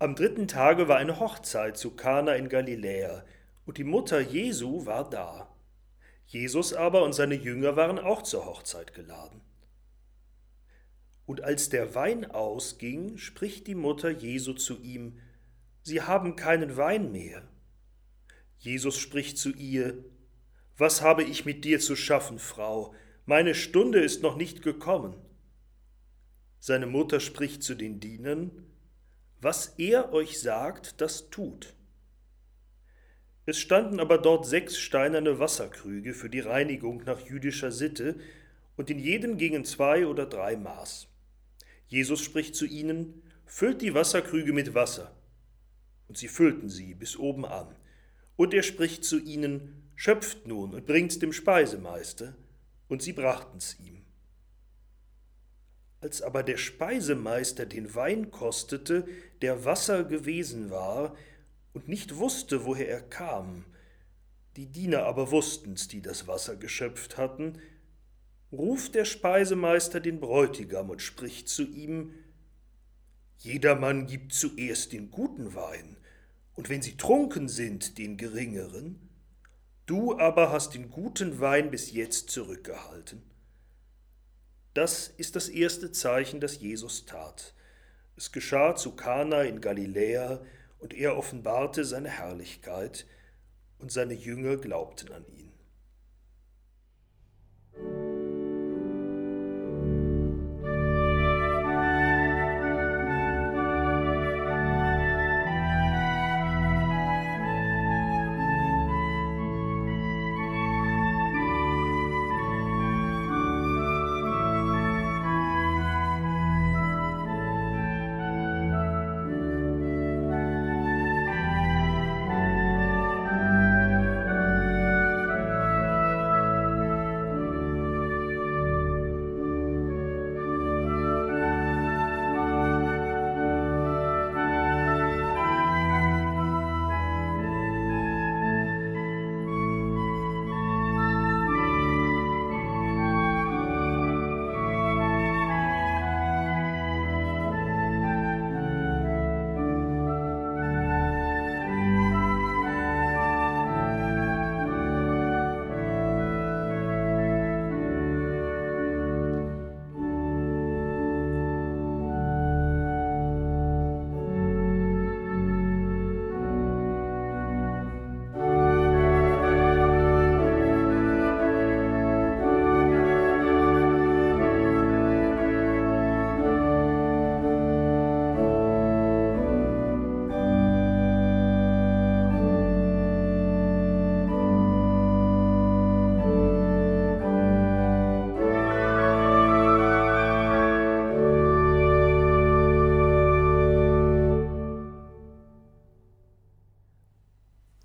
Am dritten Tage war eine Hochzeit zu Kana in Galiläa, und die Mutter Jesu war da. Jesus aber und seine Jünger waren auch zur Hochzeit geladen. Und als der Wein ausging, spricht die Mutter Jesu zu ihm, Sie haben keinen Wein mehr. Jesus spricht zu ihr, Was habe ich mit dir zu schaffen, Frau? Meine Stunde ist noch nicht gekommen. Seine Mutter spricht zu den Dienern, Was er euch sagt, das tut. Es standen aber dort sechs steinerne Wasserkrüge für die Reinigung nach jüdischer Sitte, und in jedem gingen zwei oder drei Maß. Jesus spricht zu ihnen, Füllt die Wasserkrüge mit Wasser. Und sie füllten sie bis oben an. Und er spricht zu ihnen, Schöpft nun und bringt's dem Speisemeister. Und sie brachten's ihm. Als aber der Speisemeister den Wein kostete, der Wasser gewesen war, und nicht wusste, woher er kam, die Diener aber wussten's, die das Wasser geschöpft hatten, ruft der Speisemeister den Bräutigam und spricht zu ihm, Jedermann gibt zuerst den guten Wein, und wenn sie trunken sind, den geringeren, du aber hast den guten Wein bis jetzt zurückgehalten. Das ist das erste Zeichen, das Jesus tat. Es geschah zu Kana in Galiläa, und er offenbarte seine Herrlichkeit, und seine Jünger glaubten an ihn.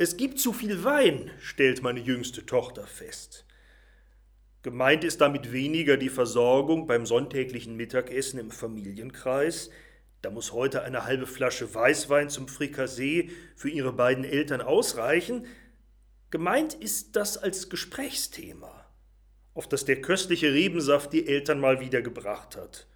Es gibt zu viel Wein, stellt meine jüngste Tochter fest. Gemeint ist damit weniger die Versorgung beim sonntäglichen Mittagessen im Familienkreis. Da muss heute eine halbe Flasche Weißwein zum Frikassee für ihre beiden Eltern ausreichen. Gemeint ist das als Gesprächsthema, auf das der köstliche Rebensaft die Eltern mal wieder gebracht hat.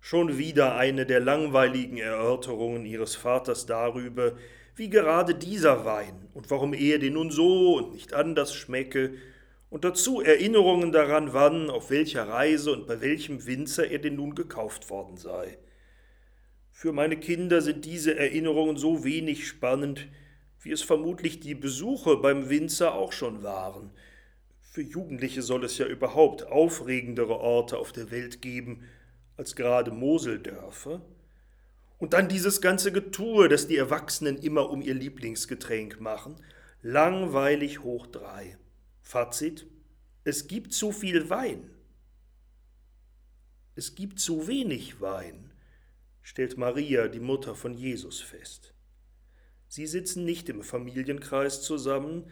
Schon wieder eine der langweiligen Erörterungen ihres Vaters darüber, wie gerade dieser Wein und warum er dir nun so und nicht anders schmecke, und dazu Erinnerungen daran, wann, auf welcher Reise und bei welchem Winzer er denn nun gekauft worden sei. Für meine Kinder sind diese Erinnerungen so wenig spannend, wie es vermutlich die Besuche beim Winzer auch schon waren. Für Jugendliche soll es ja überhaupt aufregendere Orte auf der Welt geben als gerade Moseldörfer. Und dann dieses ganze Getue, das die Erwachsenen immer um ihr Lieblingsgetränk machen. Langweilig hoch drei. Fazit: Es gibt zu viel Wein. Es gibt zu wenig Wein, stellt Maria, die Mutter von Jesus, fest. Sie sitzen nicht im Familienkreis zusammen,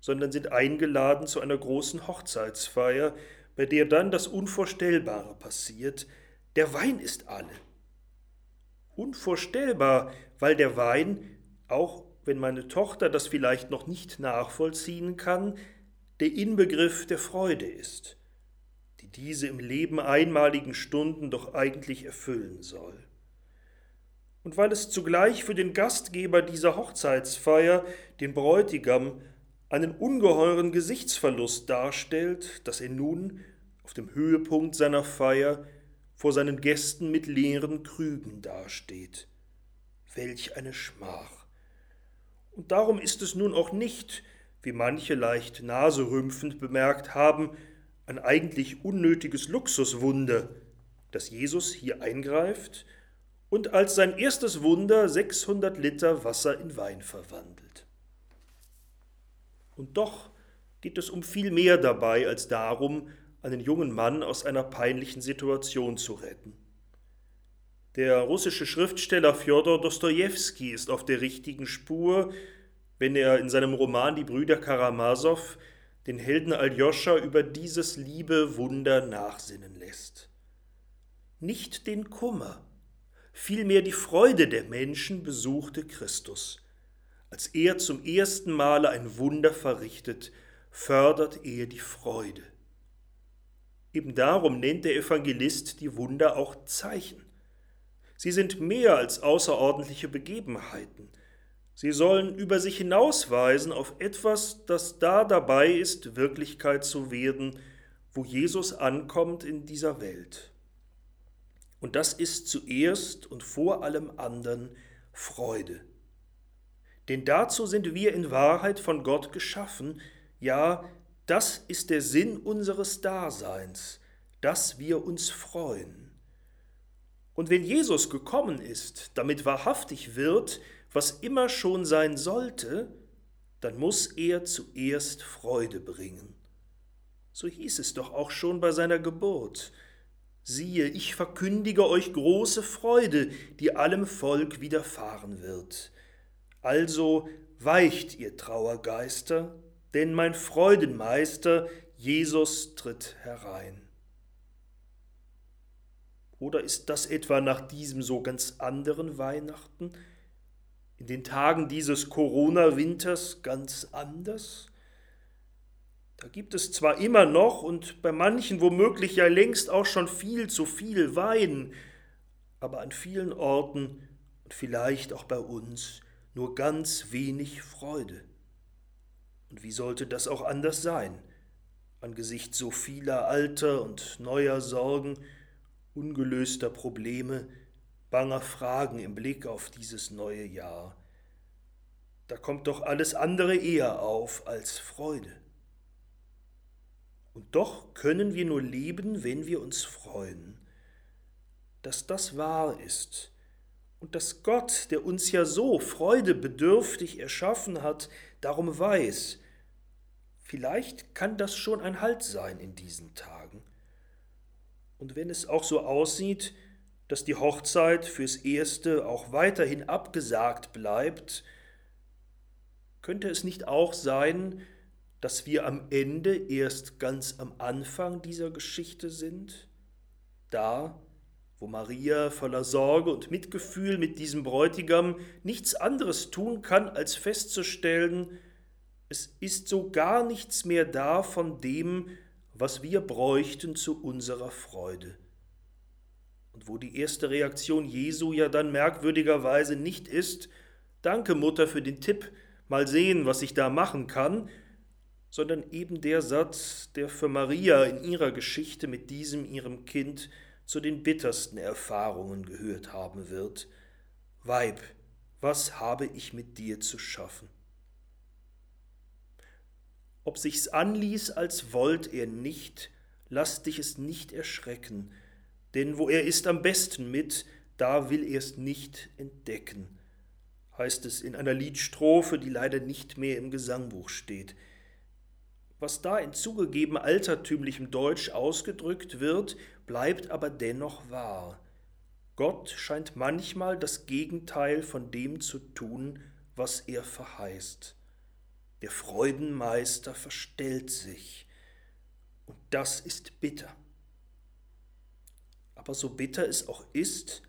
sondern sind eingeladen zu einer großen Hochzeitsfeier, bei der dann das Unvorstellbare passiert. Der Wein ist alle unvorstellbar, weil der Wein, auch wenn meine Tochter das vielleicht noch nicht nachvollziehen kann, der Inbegriff der Freude ist, die diese im Leben einmaligen Stunden doch eigentlich erfüllen soll. und weil es zugleich für den Gastgeber dieser Hochzeitsfeier, den Bräutigam, einen ungeheuren Gesichtsverlust darstellt, dass er nun auf dem Höhepunkt seiner Feier vor seinen Gästen mit leeren Krügen dasteht. Welch eine Schmach! Und darum ist es nun auch nicht, wie manche leicht naserümpfend bemerkt haben, ein eigentlich unnötiges Luxuswunder, dass Jesus hier eingreift und als sein erstes Wunder 600 Liter Wasser in Wein verwandelt. Und doch geht es um viel mehr dabei als darum, einen jungen Mann aus einer peinlichen Situation zu retten. Der russische Schriftsteller Fjodor Dostojewski ist auf der richtigen Spur, wenn er in seinem Roman Die Brüder Karamasow den Helden Aljoscha über dieses liebe Wunder nachsinnen lässt. Nicht den Kummer, vielmehr die Freude der Menschen besuchte Christus. Als er zum ersten Male ein Wunder verrichtet, fördert er die Freude. Eben darum nennt der Evangelist die Wunder auch Zeichen. Sie sind mehr als außerordentliche Begebenheiten. Sie sollen über sich hinausweisen auf etwas, das da dabei ist, Wirklichkeit zu werden, wo Jesus ankommt in dieser Welt. Und das ist zuerst und vor allem anderen Freude. Denn dazu sind wir in Wahrheit von Gott geschaffen, ja, das ist der Sinn unseres Daseins, dass wir uns freuen. Und wenn Jesus gekommen ist, damit wahrhaftig wird, was immer schon sein sollte, dann muss er zuerst Freude bringen. So hieß es doch auch schon bei seiner Geburt. Siehe, ich verkündige euch große Freude, die allem Volk widerfahren wird. Also weicht ihr Trauergeister, denn mein Freudenmeister Jesus tritt herein. Oder ist das etwa nach diesem so ganz anderen Weihnachten, in den Tagen dieses Corona-Winters ganz anders? Da gibt es zwar immer noch und bei manchen womöglich ja längst auch schon viel zu viel Wein, aber an vielen Orten und vielleicht auch bei uns nur ganz wenig Freude. Und wie sollte das auch anders sein, angesichts so vieler alter und neuer Sorgen, ungelöster Probleme, banger Fragen im Blick auf dieses neue Jahr? Da kommt doch alles andere eher auf als Freude. Und doch können wir nur leben, wenn wir uns freuen, dass das wahr ist und dass Gott, der uns ja so freudebedürftig erschaffen hat, darum weiß, vielleicht kann das schon ein Halt sein in diesen Tagen. Und wenn es auch so aussieht, dass die Hochzeit fürs Erste auch weiterhin abgesagt bleibt, könnte es nicht auch sein, dass wir am Ende erst ganz am Anfang dieser Geschichte sind, da, wo Maria voller Sorge und Mitgefühl mit diesem Bräutigam nichts anderes tun kann, als festzustellen, es ist so gar nichts mehr da von dem, was wir bräuchten zu unserer Freude. Und wo die erste Reaktion Jesu ja dann merkwürdigerweise nicht ist, danke Mutter für den Tipp, mal sehen, was ich da machen kann, sondern eben der Satz, der für Maria in ihrer Geschichte mit diesem ihrem Kind zu den bittersten Erfahrungen gehört haben wird. Weib, was habe ich mit dir zu schaffen? Ob sich's anließ, als wollt er nicht, lass dich es nicht erschrecken, denn wo er ist am besten mit, da will er's nicht entdecken, heißt es in einer Liedstrophe, die leider nicht mehr im Gesangbuch steht. Was da in zugegeben altertümlichem Deutsch ausgedrückt wird, bleibt aber dennoch wahr. Gott scheint manchmal das Gegenteil von dem zu tun, was er verheißt. Der Freudenmeister verstellt sich, und das ist bitter. Aber so bitter es auch ist,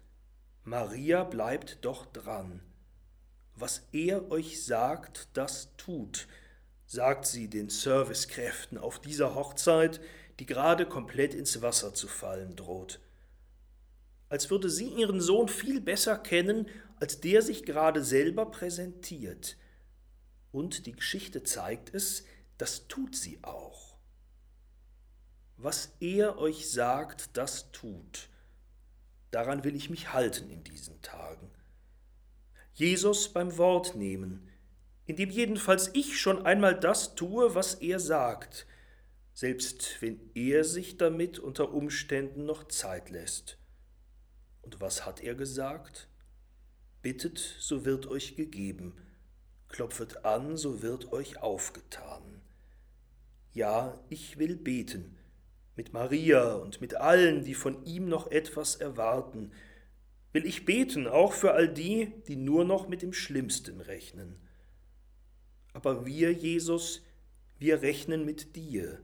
Maria bleibt doch dran. Was er euch sagt, das tut, sagt sie den Servicekräften auf dieser Hochzeit, die gerade komplett ins Wasser zu fallen droht. als würde sie ihren Sohn viel besser kennen, als der sich gerade selber präsentiert. Und die Geschichte zeigt es, das tut sie auch. Was er euch sagt, das tut. Daran will ich mich halten in diesen Tagen. Jesus beim Wort nehmen, indem jedenfalls ich schon einmal das tue, was er sagt, selbst wenn er sich damit unter Umständen noch Zeit lässt. Und was hat er gesagt? Bittet, so wird euch gegeben, klopfet an, so wird euch aufgetan. Ja, ich will beten, mit Maria und mit allen, die von ihm noch etwas erwarten, will ich beten, auch für all die, die nur noch mit dem Schlimmsten rechnen. Aber wir, Jesus, wir rechnen mit dir,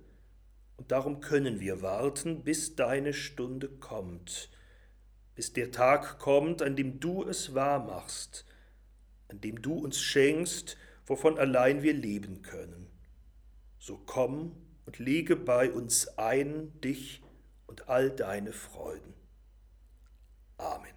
und darum können wir warten, bis deine Stunde kommt, bis der Tag kommt, an dem du es wahr machst, an dem du uns schenkst, wovon allein wir leben können. So komm und lege bei uns ein dich und all deine Freuden. Amen.